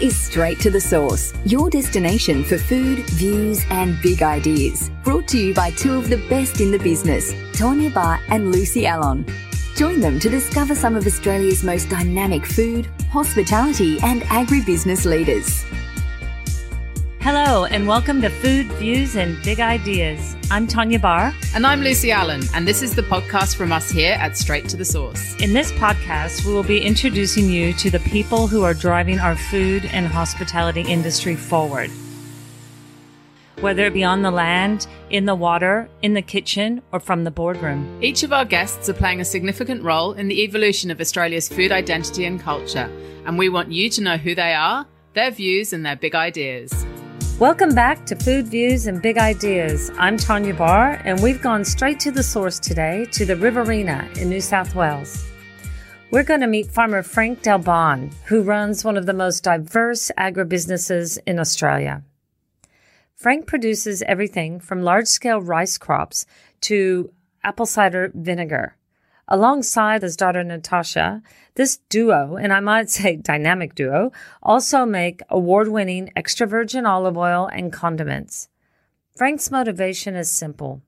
Is Straight to the Source, your destination for food, views, and big ideas. Brought to you by two of the best in the business, Tawnya Bahr and Lucy Allon. Join them to discover some of Australia's most dynamic food, hospitality, and agribusiness leaders. Hello, and welcome to Food, Views, and Big Ideas. I'm Tawnya Bahr. And I'm Lucy Allon, and this is the podcast from us here at Straight to the Source. In this podcast, we will be introducing you to the people who are driving our food and hospitality industry forward. Whether it be on the land, in the water, in the kitchen, or from the boardroom. Each of our guests are playing a significant role in the evolution of Australia's food identity and culture, and we want you to know who they are, their views, and their big ideas. Welcome back to Food Views and Big Ideas. I'm Tawnya Bahr, and we've gone straight to the source today to the Riverina in New South Wales. We're going to meet farmer Frank Dal Bon, who runs one of the most diverse agribusinesses in Australia. Frank produces everything from large scale rice crops to apple cider vinegar. Alongside his daughter Natasha, this duo, and I might say dynamic duo, also make award winning extra virgin olive oil and condiments. Frank's motivation is simple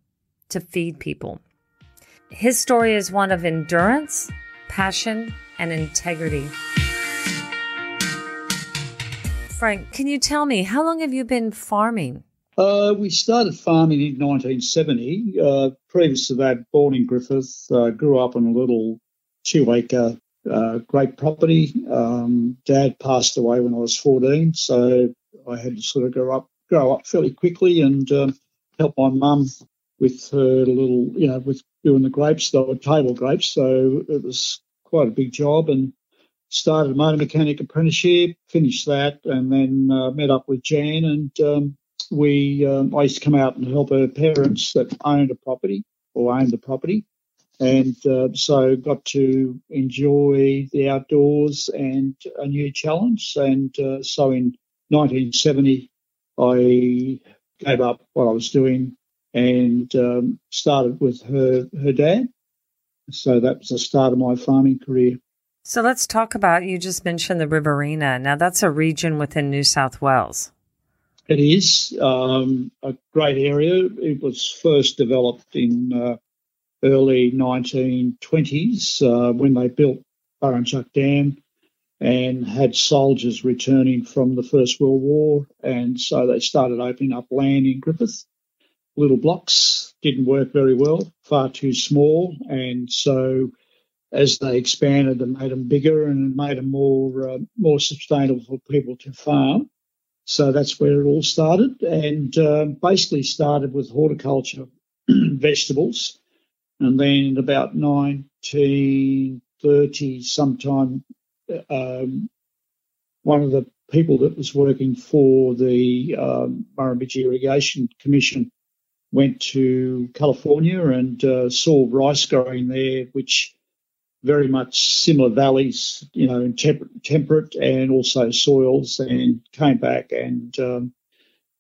to feed people. His story is one of endurance, passion, and integrity. Frank, can you tell me how long have you been farming? Uh, we started farming in 1970. Uh, previous to that, born in Griffith, uh, grew up on a little two acre uh, grape property. Um, Dad passed away when I was 14, so I had to sort of grow up, grow up fairly quickly and um, help my mum with her little, you know, with doing the grapes, were table grapes. So it was quite a big job and started a motor mechanic apprenticeship, finished that, and then uh, met up with Jan and um, we um, I used to come out and help her parents that owned a property or owned the property, and uh, so got to enjoy the outdoors and a new challenge. And uh, so in 1970, I gave up what I was doing and um, started with her her dad. So that was the start of my farming career. So let's talk about you just mentioned the Riverina. Now that's a region within New South Wales. It is um, a great area. It was first developed in uh, early 1920s uh, when they built Burrinjuck Dam and had soldiers returning from the First World War. And so they started opening up land in Griffith. Little blocks didn't work very well, far too small. And so as they expanded and made them bigger and made them more, uh, more sustainable for people to farm, so that's where it all started, and uh, basically started with horticulture, vegetables, and then in about 1930, sometime, um, one of the people that was working for the um, Murrumbidgee Irrigation Commission went to California and uh, saw rice growing there, which very much similar valleys, you know, temperate, temperate and also soils, and came back and um,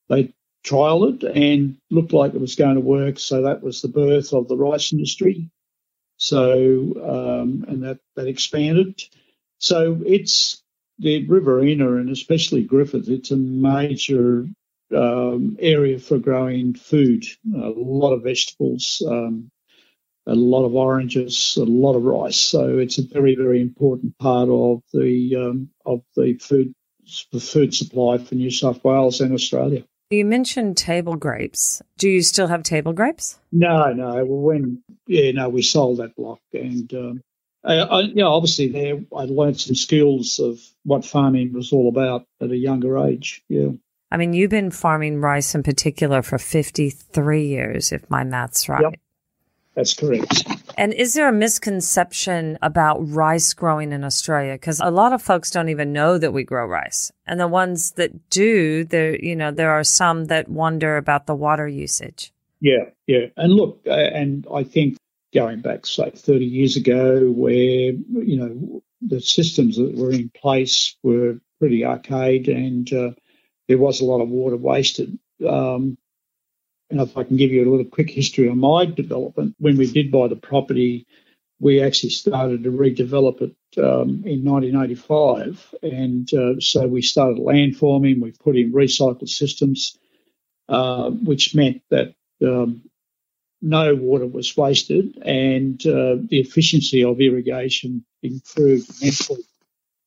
they trialled it and looked like it was going to work. So that was the birth of the rice industry. So um, and that that expanded. So it's the Riverina and especially Griffith. It's a major um, area for growing food. A lot of vegetables, um, a lot of oranges, a lot of rice. So it's a very, very important part of the um, of the food the food supply for New South Wales and Australia. You mentioned table grapes. Do you still have table grapes? No, no. When yeah, no, we sold that block, and um, I, I, you know, obviously there I learned some skills of what farming was all about at a younger age. Yeah. I mean, you've been farming rice in particular for 53 years, if my math's right. Yep. That's correct. And is there a misconception about rice growing in Australia? Because a lot of folks don't even know that we grow rice, and the ones that do, there, you know, there are some that wonder about the water usage. Yeah, yeah, and look, uh, and I think going back say 30 years ago, where you know the systems that were in place were pretty arcade, and uh, there was a lot of water wasted. Um, and if I can give you a little quick history on my development, when we did buy the property, we actually started to redevelop it um, in 1985. And uh, so we started landforming, we put in recycled systems, uh, which meant that um, no water was wasted and uh, the efficiency of irrigation improved immensely.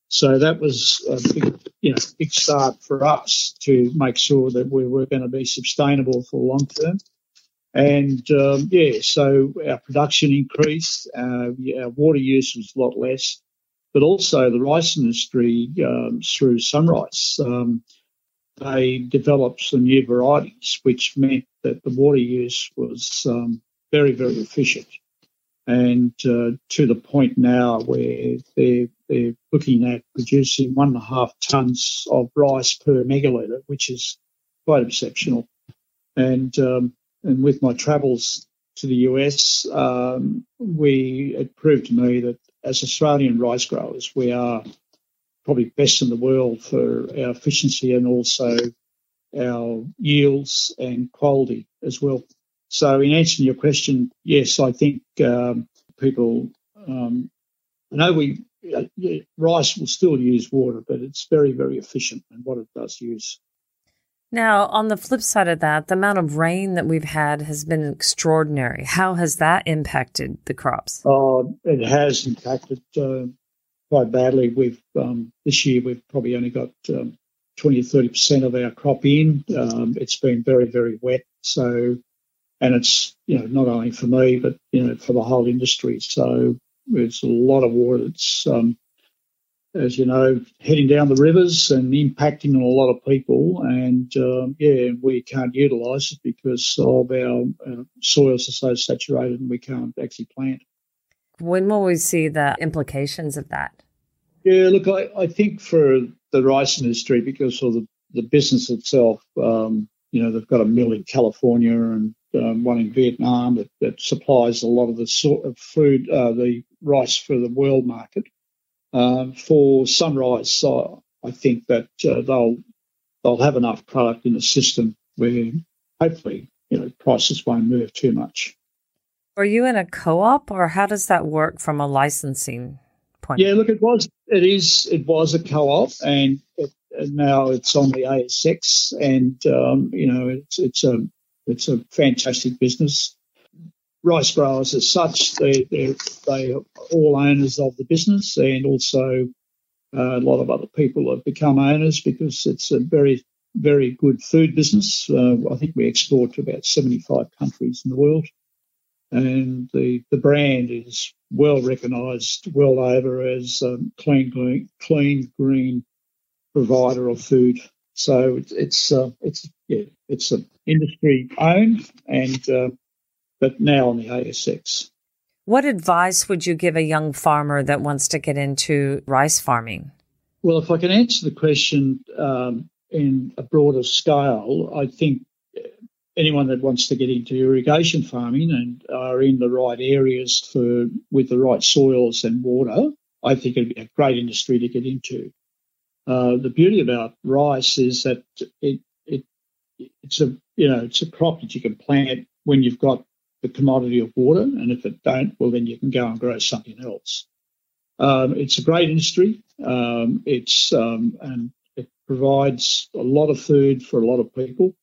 So that was a big, you know, big start for us to make sure that we were going to be sustainable for long term. And um, yeah, so our production increased, uh, our water use was a lot less, but also the rice industry um, through SunRice, um, they developed some new varieties, which meant that the water use was um, very, very efficient. And uh, to the point now where they're, they're looking at producing one and a half tonnes of rice per megalitre, which is quite exceptional. And um, and with my travels to the US, um, we it proved to me that as Australian rice growers, we are probably best in the world for our efficiency and also our yields and quality as well. So, in answering your question, yes, I think um, people. Um, I know we uh, yeah, rice will still use water, but it's very, very efficient in what it does use. Now, on the flip side of that, the amount of rain that we've had has been extraordinary. How has that impacted the crops? Oh, it has impacted uh, quite badly. We've um, this year we've probably only got um, 20 or 30 percent of our crop in. Um, it's been very, very wet, so and it's you know not only for me but you know for the whole industry. So it's a lot of water that's um, as you know, heading down the rivers and impacting on a lot of people. And um, yeah, we can't utilise it because of our uh, soils are so saturated and we can't actually plant. When will we see the implications of that? Yeah, look, I, I think for the rice industry, because of the, the business itself, um, you know, they've got a mill in California and um, one in Vietnam that, that, supplies a lot of the sort of food, uh, the rice for the world market. Um, for SunRice, uh, I think that uh, they'll they'll have enough product in the system where hopefully you know prices won't move too much. Are you in a co-op, or how does that work from a licensing point? Yeah, look, it was it is it was a co-op, and, it, and now it's on the ASX, and um, you know it's it's a it's a fantastic business rice growers as such, they, they are all owners of the business and also uh, a lot of other people have become owners because it's a very, very good food business. Uh, I think we export to about 75 countries in the world. And the, the brand is well recognised well over as um, clean, green, clean, green provider of food. So it's it's uh, it's yeah it's an industry owned and uh, but now on the ASX. What advice would you give a young farmer that wants to get into rice farming? Well, if I can answer the question um, in a broader scale, I think anyone that wants to get into irrigation farming and are in the right areas for with the right soils and water, I think it'd be a great industry to get into. Uh, the beauty about rice is that it, it it's a you know it's a crop that you can plant when you've got the commodity of water, and if it don't, well, then you can go and grow something else. Um, it's a great industry. Um, it's um, and it provides a lot of food for a lot of people.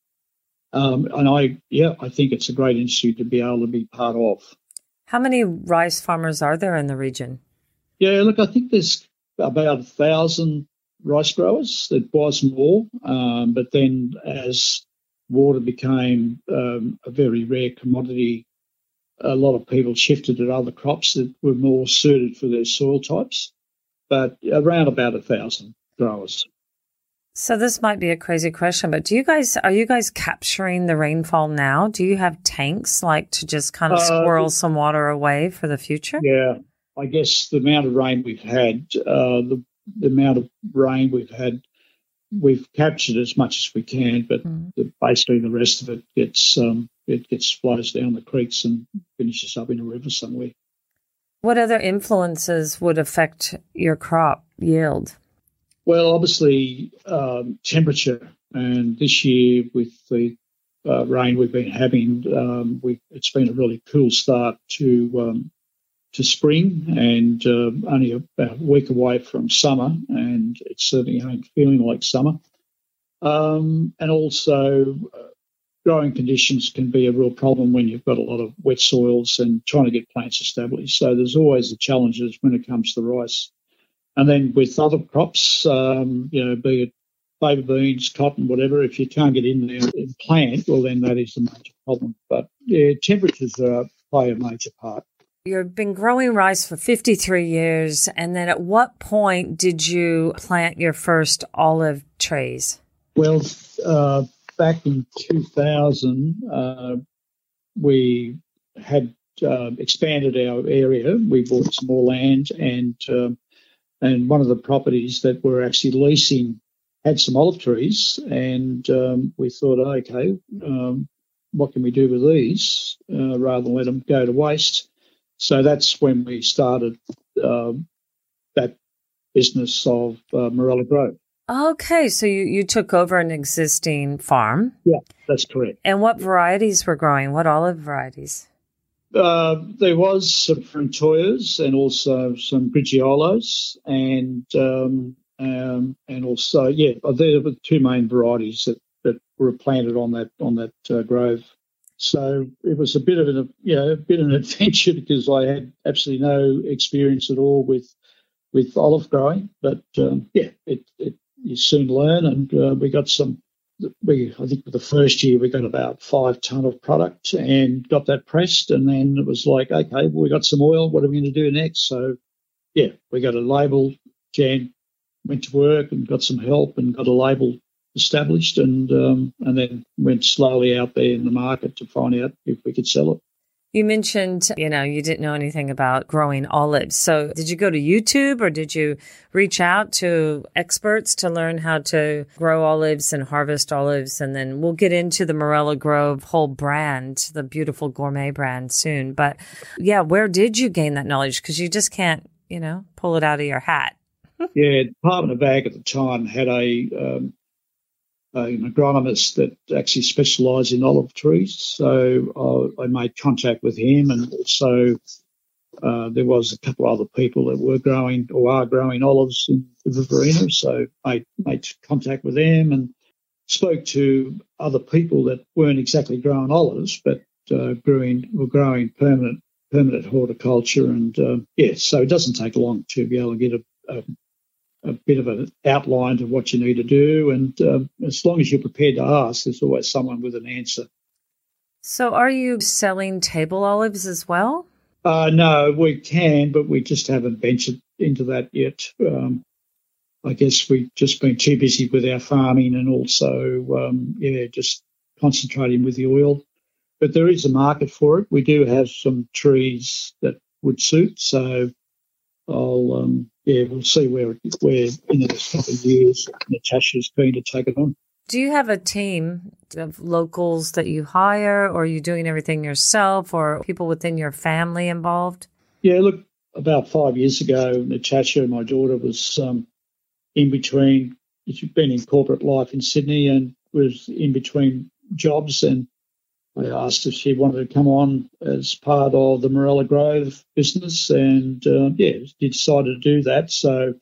Um, and I, yeah, I think it's a great industry to be able to be part of. How many rice farmers are there in the region? Yeah, look, I think there's about a thousand rice growers. It was more, um, but then as water became um, a very rare commodity a lot of people shifted to other crops that were more suited for their soil types, but around about a thousand growers. So this might be a crazy question, but do you guys are you guys capturing the rainfall now? Do you have tanks like to just kind of uh, some water away for the future? Yeah, I guess the amount of rain we've had, uh, the the amount of rain we've had, we've captured as much as we can, but mm. the, basically the rest of it gets um, it gets flows down the creeks and finishes up in a river somewhere. What other influences would affect your crop yield? Well, obviously um, temperature, and this year with the uh, rain we've been having, um, we, it's been a really cool start to um, to spring and uh, only about a week away from summer, and it certainly ain't feeling like summer. Um, and also, uh, growing conditions can be a real problem when you've got a lot of wet soils and trying to get plants established. So there's always the challenges when it comes to rice. And then with other crops, um, you know, be it fava beans, cotton, whatever, if you can't get in there and plant, well, then that is a major problem. But yeah, temperatures play a major part. You've been growing rice for 53 years. And then at what point did you plant your first olive trees? Well, uh, back in 2000, uh, we had uh, expanded our area. We bought some more land, and um, and one of the properties that we're actually leasing had some olive trees, and um, we thought, okay, um, what can we do with these uh, rather than let them go to waste? So that's when we started um, that business of uh, Morella Grove. Okay, so you, you took over an existing farm. Yeah, that's correct. And what varieties were growing? What olive varieties? Uh, there was some Frantoios and also some Grigiolos and um, um, and also yeah, there were two main varieties that, that were planted on that on that uh, grove. So it was a bit of an you know a bit of an adventure because I had absolutely no experience at all with with olive growing, but um, yeah, it, it you soon learn. And uh, we got some. We I think for the first year we got about five ton of product and got that pressed, and then it was like, okay, well, we got some oil. What are we going to do next? So, yeah, we got a label. Jan went to work and got some help and got a label established, and um, and then went slowly out there in the market to find out if we could sell it. You mentioned, you know, you didn't know anything about growing olives. So did you go to YouTube or did you reach out to experts to learn how to grow olives and harvest olives? And then we'll get into the Morella Grove whole brand, the beautiful gourmet brand soon. But yeah, where did you gain that knowledge? Because you just can't, you know, pull it out of your hat. yeah, Department of Ag at the time had a um, an agronomist that actually specialised in olive trees. So uh, I made contact with him, and also uh, there was a couple other people that were growing or are growing olives in the Riverina. So I made contact with them and spoke to other people that weren't exactly growing olives, but uh, growing were growing permanent permanent horticulture. And uh, yes, yeah, so it doesn't take long to be able to get a, a a bit of an outline of what you need to do. And uh, as long as you're prepared to ask, there's always someone with an answer. So, are you selling table olives as well? Uh, no, we can, but we just haven't ventured into that yet. Um, I guess we've just been too busy with our farming and also, um, yeah, just concentrating with the oil. But there is a market for it. We do have some trees that would suit. So I'll um, yeah, we'll see where where in the next couple of years Natasha's going to take it on. Do you have a team of locals that you hire, or are you doing everything yourself, or people within your family involved? Yeah, look, about five years ago, Natasha, my daughter, was um, in between. She'd been in corporate life in Sydney and was in between jobs, and I asked if she wanted to come on as part of the Morella Grove business, and uh, yeah, she decided to do that. So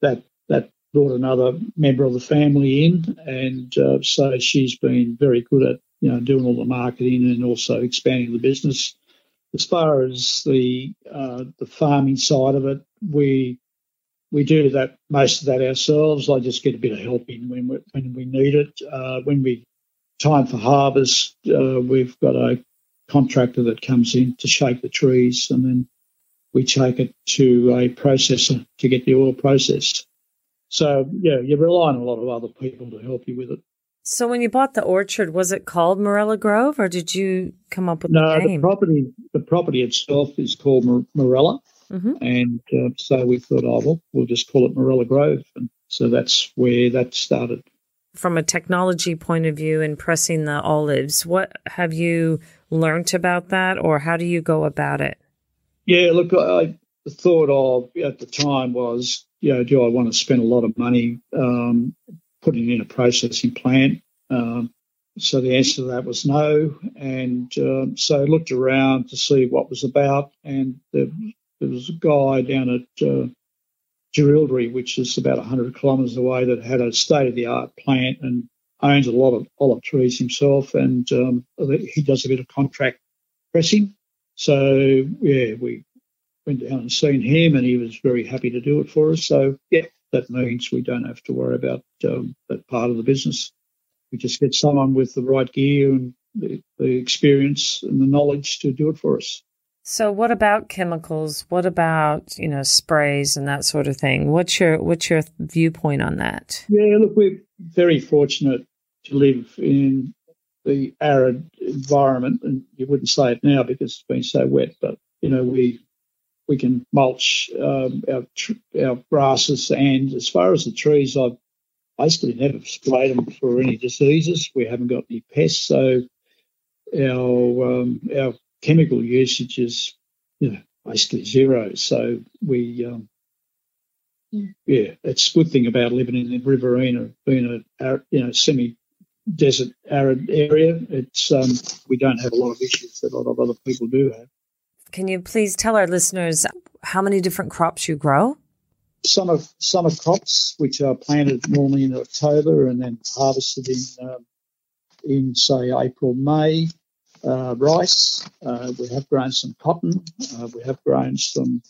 that that brought another member of the family in, and uh, so she's been very good at you know doing all the marketing and also expanding the business. As far as the uh, the farming side of it, we we do that most of that ourselves. I just get a bit of help in when we, when we need it. Uh, when we time for harvest, uh, we've got a contractor that comes in to shake the trees and then we take it to a processor to get the oil processed. So, yeah, you rely on a lot of other people to help you with it. So, when you bought the orchard, was it called Morella Grove, or did you come up with no, the name? No, the property the property itself is called Morella, mm-hmm. and uh, so we thought, oh well, we'll just call it Morella Grove, and so that's where that started from a technology point of view in pressing the olives, what have you learned about that or how do you go about it? Yeah, look, I thought of at the time was, you know, do I want to spend a lot of money um, putting in a processing plant? Um, so the answer to that was no. And um, so I looked around to see what was about, and there, there was a guy down at uh, which is about 100 kilometres away, that had a state of the art plant and owns a lot of olive trees himself, and um, he does a bit of contract pressing. So yeah, we went down and seen him, and he was very happy to do it for us. So yeah, that means we don't have to worry about um, that part of the business. We just get someone with the right gear and the, the experience and the knowledge to do it for us. So what about chemicals? What about, you know, sprays and that sort of thing? What's your what's your viewpoint on that? Yeah, look, we're very fortunate to live in the arid environment and you wouldn't say it now because it's been so wet, but you know, we we can mulch um, our our grasses and as far as the trees I've basically never sprayed them for any diseases. We haven't got any pests, so our um, our chemical usage is you know, basically zero. So we, um, yeah. yeah, it's a good thing about living in the Riverina, being a you know semi desert arid area. It's um, we don't have a lot of issues that a lot of other people do have. Can you please tell our listeners how many different crops you grow? Summer summer crops, which are planted normally in October and then harvested in um, in say April May uh, rice. Uh, we have grown some cotton. Uh, we have grown some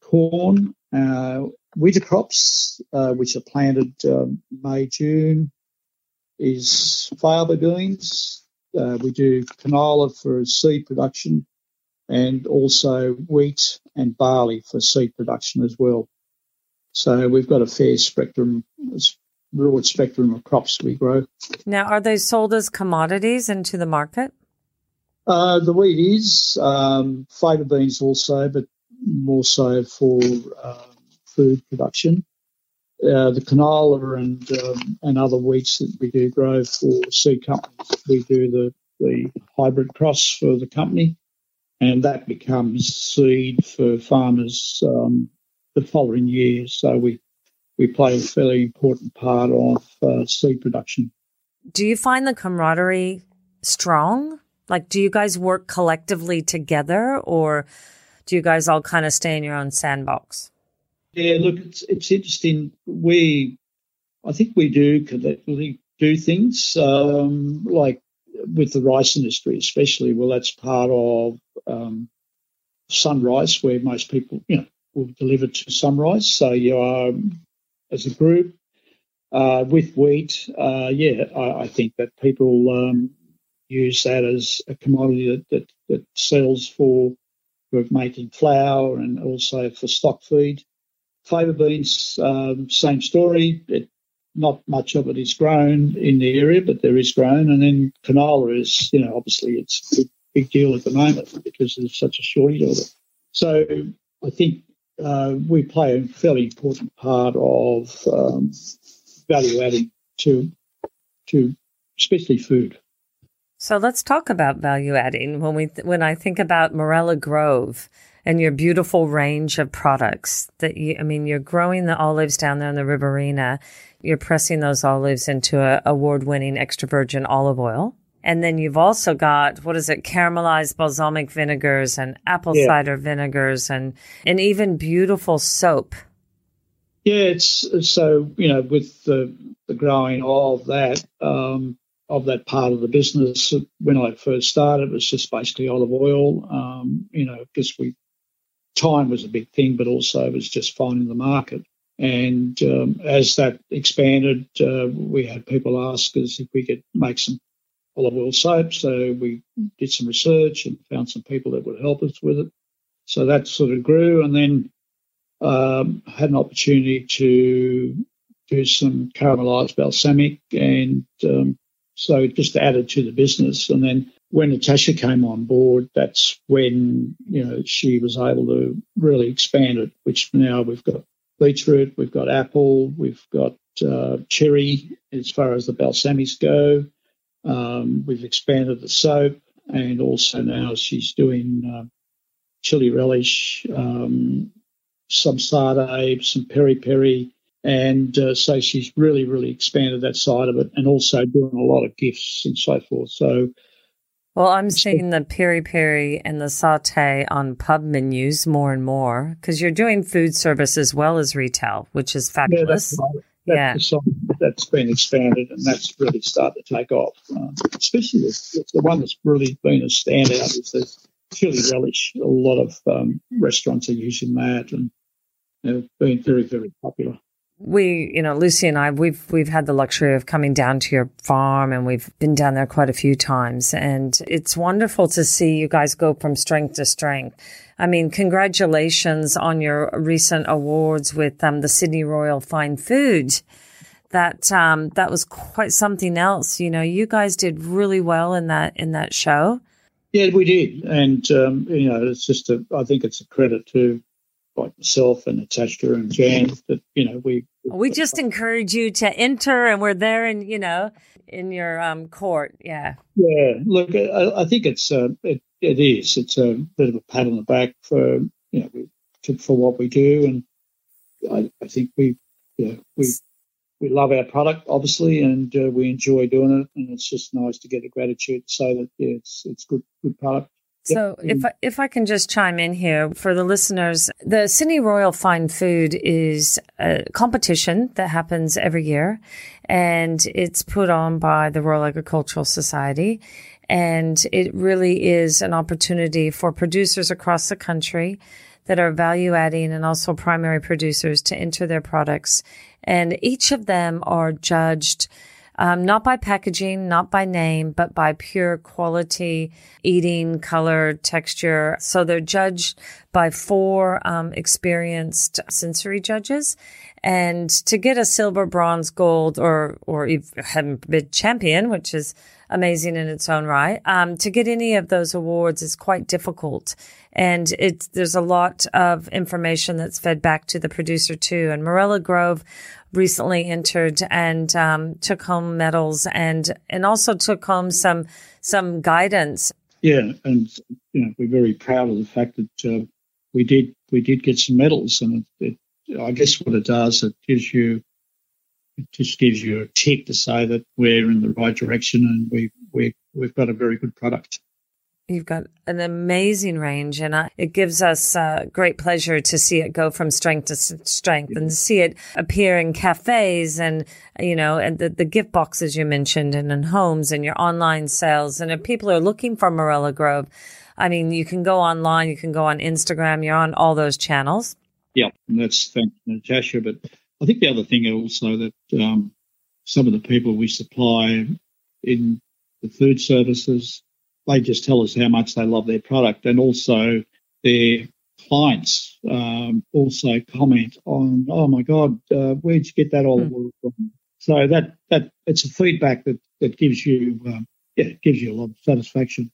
corn. Uh, winter crops, uh, which are planted um, May, June, is faba beans. Uh, we do canola for seed production and also wheat and barley for seed production as well. So we've got a fair spectrum, broad spectrum of crops we grow. Now, are they sold as commodities into the market? Uh, the wheat is um, beans also, but more so for uh, food production. Uh, the canola and um, and other wheats that we do grow for seed companies, we do the the hybrid cross for the company, and that becomes seed for farmers um, the following year. So we we play a fairly important part of uh, seed production. Do you find the camaraderie strong like, do you guys work collectively together or do you guys all kind of stay in your own sandbox? Yeah, look, it's, it's interesting. We, I think we do collectively do things um, like with the rice industry, especially. Well, that's part of um, SunRice, where most people, you know, will deliver to SunRice. So you are, as a group, uh, with wheat, uh, yeah, I, I, think that people um, use that as a commodity that, that, that sells for, for making flour and also for stock feed. Faba beans, um, same story. It, not much of it is grown in the area, but there is grown. And then canola is, you know, obviously it's a big, big deal at the moment because there's such a shortage of it. So I think uh, we play a fairly important part of um, value adding to to especially food. So let's talk about value adding. When we th- when I think about Morella Grove and your beautiful range of products that you, I mean, you're growing the olives down there in the Riverina. You're pressing those olives into a award-winning extra virgin olive oil. And then you've also got, what is it, caramelized balsamic vinegars and apple yeah. cider vinegars and, and even beautiful soap. Yeah, it's so, you know, with the, the growing of that, um, of that part of the business. When I first started, it was just basically olive oil. Um, you know, because we time was a big thing, but also it was just finding the market. And um, as that expanded, uh, we had people ask us if we could make some olive oil soap. So we did some research and found some people that would help us with it. So that sort of grew, and then um, had an opportunity to do some caramelized balsamic and um, so it just added to the business. And then when Natasha came on board, that's when, you know, she was able to really expand it, which now we've got beetroot, we've got apple, we've got uh, cherry as far as the balsamics go. Um, we've expanded the soap and also now she's doing uh, chili relish, um, some sardine, some peri peri, And uh, so she's really, really expanded that side of it and also doing a lot of gifts and so forth. So, well, I'm seeing the peri peri and the saute on pub menus more and more because you're doing food service as well as retail, which is fabulous. Yeah, that's, right. yeah. that's been expanded and that's really started to take off. Uh, especially the, the, one that's really been a standout is the chili relish. A lot of um, restaurants are using that and they've been very, very popular we, you know, Lucy and I, we've we've had the luxury of coming down to your farm, and we've been down there quite a few times, and it's wonderful to see you guys go from strength to strength. I mean, congratulations on your recent awards with um, the Sydney Royal Fine Food. That um, that was quite something else. You know, you guys did really well in that in that show. Yeah, we did, and um, you know, it's just a. I think it's a credit to like myself and Natasha and Jan, that you know we we just encourage you to enter, and we're there, and you know, in your um, court, yeah. Yeah, look, I, I think it's uh, it, it is. It's a bit of a pat on the back for you know to, for what we do, and I, I think we yeah we we love our product obviously, and uh, we enjoy doing it, and it's just nice to get a gratitude to say that yeah, it's it's good good product. So if I, if I can just chime in here for the listeners, the Sydney Royal Fine Food is a competition that happens every year and it's put on by the Royal Agricultural Society. And it really is an opportunity for producers across the country that are value adding and also primary producers to enter their products. And each of them are judged um, not by packaging, not by name, but by pure quality, eating, color, texture. So they're judged by four um, experienced sensory judges. And to get a silver, bronze, gold, or or even bid champion, which is amazing in its own right, um, to get any of those awards is quite difficult. And it's there's a lot of information that's fed back to the producer too. And Morella Grove recently entered and um, took home medals and and also took home some some guidance. Yeah, and you know we're very proud of the fact that uh, we did we did get some medals, and it, it, I guess what it does it gives you it just gives you a tick to say that we're in the right direction and we we we've got a very good product. You've got an amazing range, and uh, it gives us uh, great pleasure to see it go from strength to strength, and see it appear in cafes and you know, and the, the gift boxes you mentioned, and in homes, and your online sales. And if people are looking for Morella Grove, I mean, you can go online, you can go on Instagram, you're on all those channels. Yeah, and that's thanks Natasha. But I think the other thing also that um, some of the people we supply in the food services they just tell us how much they love their product, and also their clients um, also comment on, "Oh my God, uh, where'd you get that olive oil from?" So that that it's a feedback that that gives you um, yeah gives you a lot of satisfaction.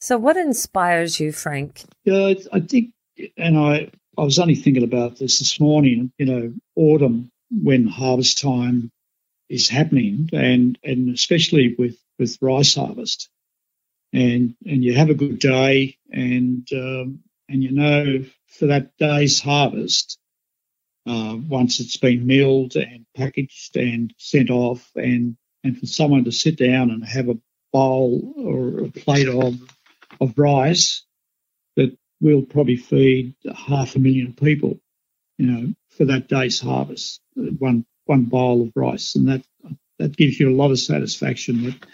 So, what inspires you, Frank? Yeah, I think, and I I was only thinking about this this morning. You know, autumn when harvest time is happening, and and especially with with rice harvest, and and you have a good day, and um, and you know for that day's harvest, uh, once it's been milled and packaged and sent off, and and for someone to sit down and have a bowl or a plate of of rice that will probably feed half a million people, you know, for that day's harvest, one one bowl of rice, and that that gives you a lot of satisfaction that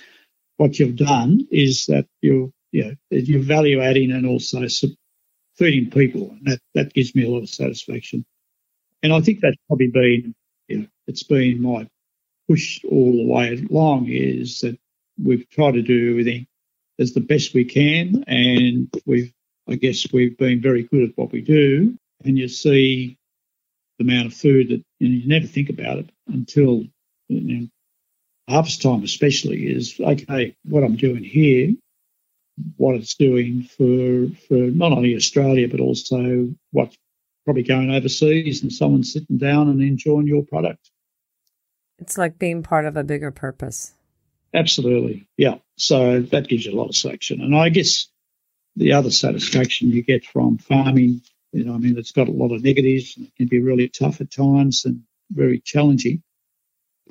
what you've done is that you're, you know, you're value adding and also feeding people. And that, that gives me a lot of satisfaction. And I think that's probably been, you know, it's been my push all the way along is that we've tried to do everything as the best we can. And we've, I guess we've been very good at what we do. And you see the amount of food that you, know, you never think about it until you know, harvest time especially is okay what i'm doing here what it's doing for for not only australia but also what's probably going overseas and someone sitting down and enjoying your product. It's like being part of a bigger purpose. Absolutely. Yeah. So that gives you a lot of satisfaction and i guess the other satisfaction you get from farming you know i mean it's got a lot of negatives and it can be really tough at times and very challenging.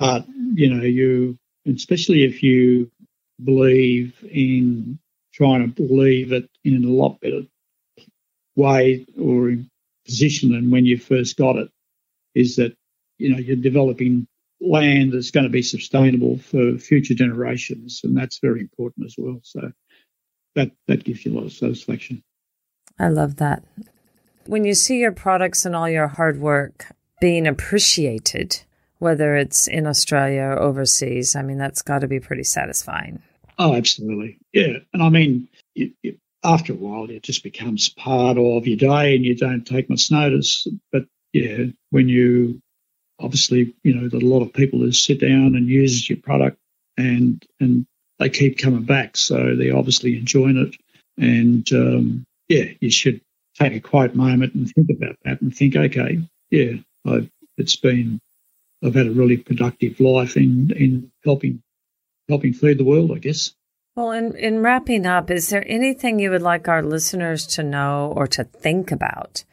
But, you know, you, especially if you believe in trying to believe it in a lot better way or position than when you first got it, is that, you know, you're developing land that's going to be sustainable for future generations. And that's very important as well. So that, that gives you a lot of satisfaction. I love that. When you see your products and all your hard work being appreciated, whether it's in Australia or overseas, I mean, that's got to be pretty satisfying. Oh, absolutely. Yeah. And I mean, after a while, it just becomes part of your day and you don't take much notice. But yeah, when you obviously, you know, that a lot of people who sit down and use your product and, and they keep coming back. So they're obviously enjoying it. And um, yeah, you should take a quiet moment and think about that and think, okay, yeah, I've, it's been, I've had a really productive life in, in helping, helping feed the world, I guess. Well, in, in wrapping up, is there anything you would like our listeners to know or to think about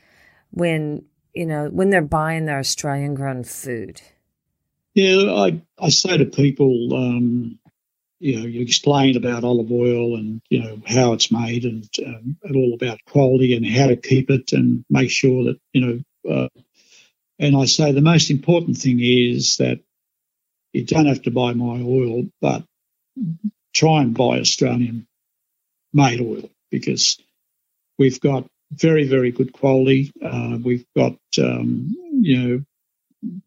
when, you know, when they're buying their Australian grown food? Yeah, I, I say to people, um, you know, you explain about olive oil and, you know, how it's made and, um, and all about quality and how to keep it and make sure that, you know, uh, and I say the most important thing is that you don't have to buy my oil, but try and buy Australian made oil because we've got very, very good quality. Uh, we've got, um, you know,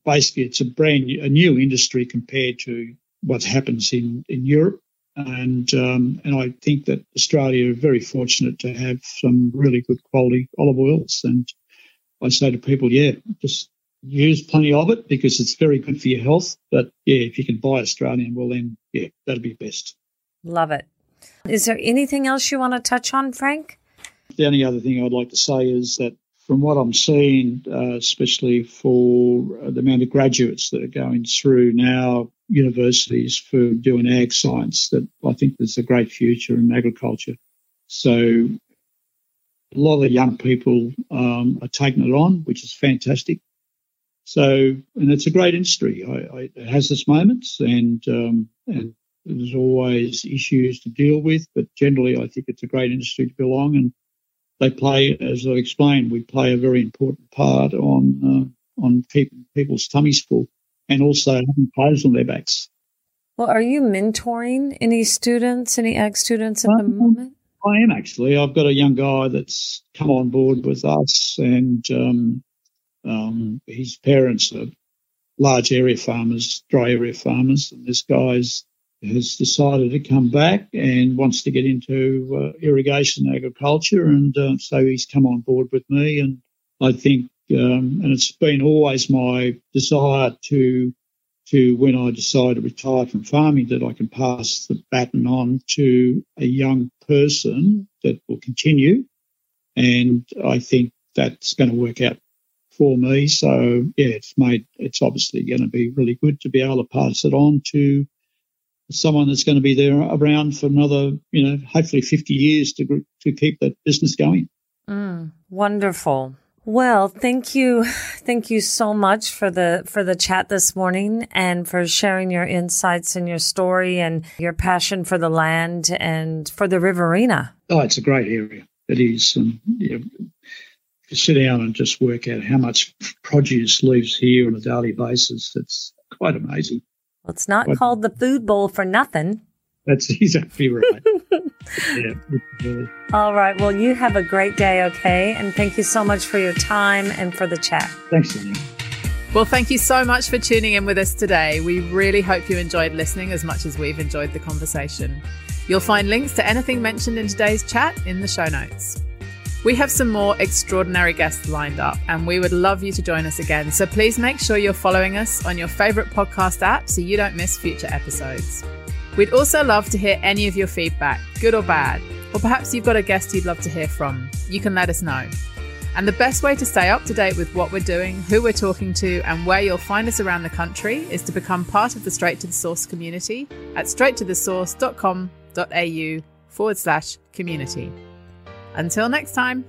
basically it's a brand new, a new industry compared to what happens in, in Europe. And um, and I think that Australia are very fortunate to have some really good quality olive oils. And I say to people, yeah, just use plenty of it because it's very good for your health. But yeah, if you can buy Australian, well then yeah, that'll be best. Love it. Is there anything else you want to touch on, Frank? The only other thing I'd like to say is that from what I'm seeing, uh, especially for the amount of graduates that are going through now universities for doing ag science, that I think there's a great future in agriculture. So a lot of the young people um, are taking it on, which is fantastic. So, and it's a great industry. I, I, it has its moments, and um, and there's always issues to deal with, but generally, I think it's a great industry to belong. And they play, as I explained, we play a very important part on uh, on keeping people's tummies full and also having clothes on their backs. Well, are you mentoring any students, any ag students at um, the moment? I am actually. I've got a young guy that's come on board with us, and um, um, his parents are large area farmers, dry area farmers, and this guy's has decided to come back and wants to get into uh, irrigation agriculture, and uh, so he's come on board with me. And I think, um, and it's been always my desire to, to when I decide to retire from farming, that I can pass the baton on to a young person that will continue. And I think that's going to work out for me. So yeah, it's made it's obviously going to be really good to be able to pass it on to someone that's going to be there around for another, you know, hopefully 50 years to, to keep that business going. Mm, wonderful. Well, thank you. Thank you so much for the, for the chat this morning and for sharing your insights and your story and your passion for the land and for the Riverina. Oh, it's a great area. It is. And know, you sit down and just work out how much produce leaves here on a daily basis. It's quite amazing. Well, it's not called the food bowl for nothing. That's exactly right. yeah, All right. Well, you have a great day, okay? And thank you so much for your time and for the chat. Thanks, Lenny. Well, thank you so much for tuning in with us today. We really hope you enjoyed listening as much as we've enjoyed the conversation. You'll find links to anything mentioned in today's chat in the show notes. We have some more extraordinary guests lined up, and we would love you to join us again. So please make sure you're following us on your favourite podcast app so you don't miss future episodes. We'd also love to hear any of your feedback, good or bad, or perhaps you've got a guest you'd love to hear from. You can let us know. And the best way to stay up to date with what we're doing, who we're talking to, and where you'll find us around the country is to become part of the Straight to the Source community at straighttothesource.com.au forward slash community. Until next time.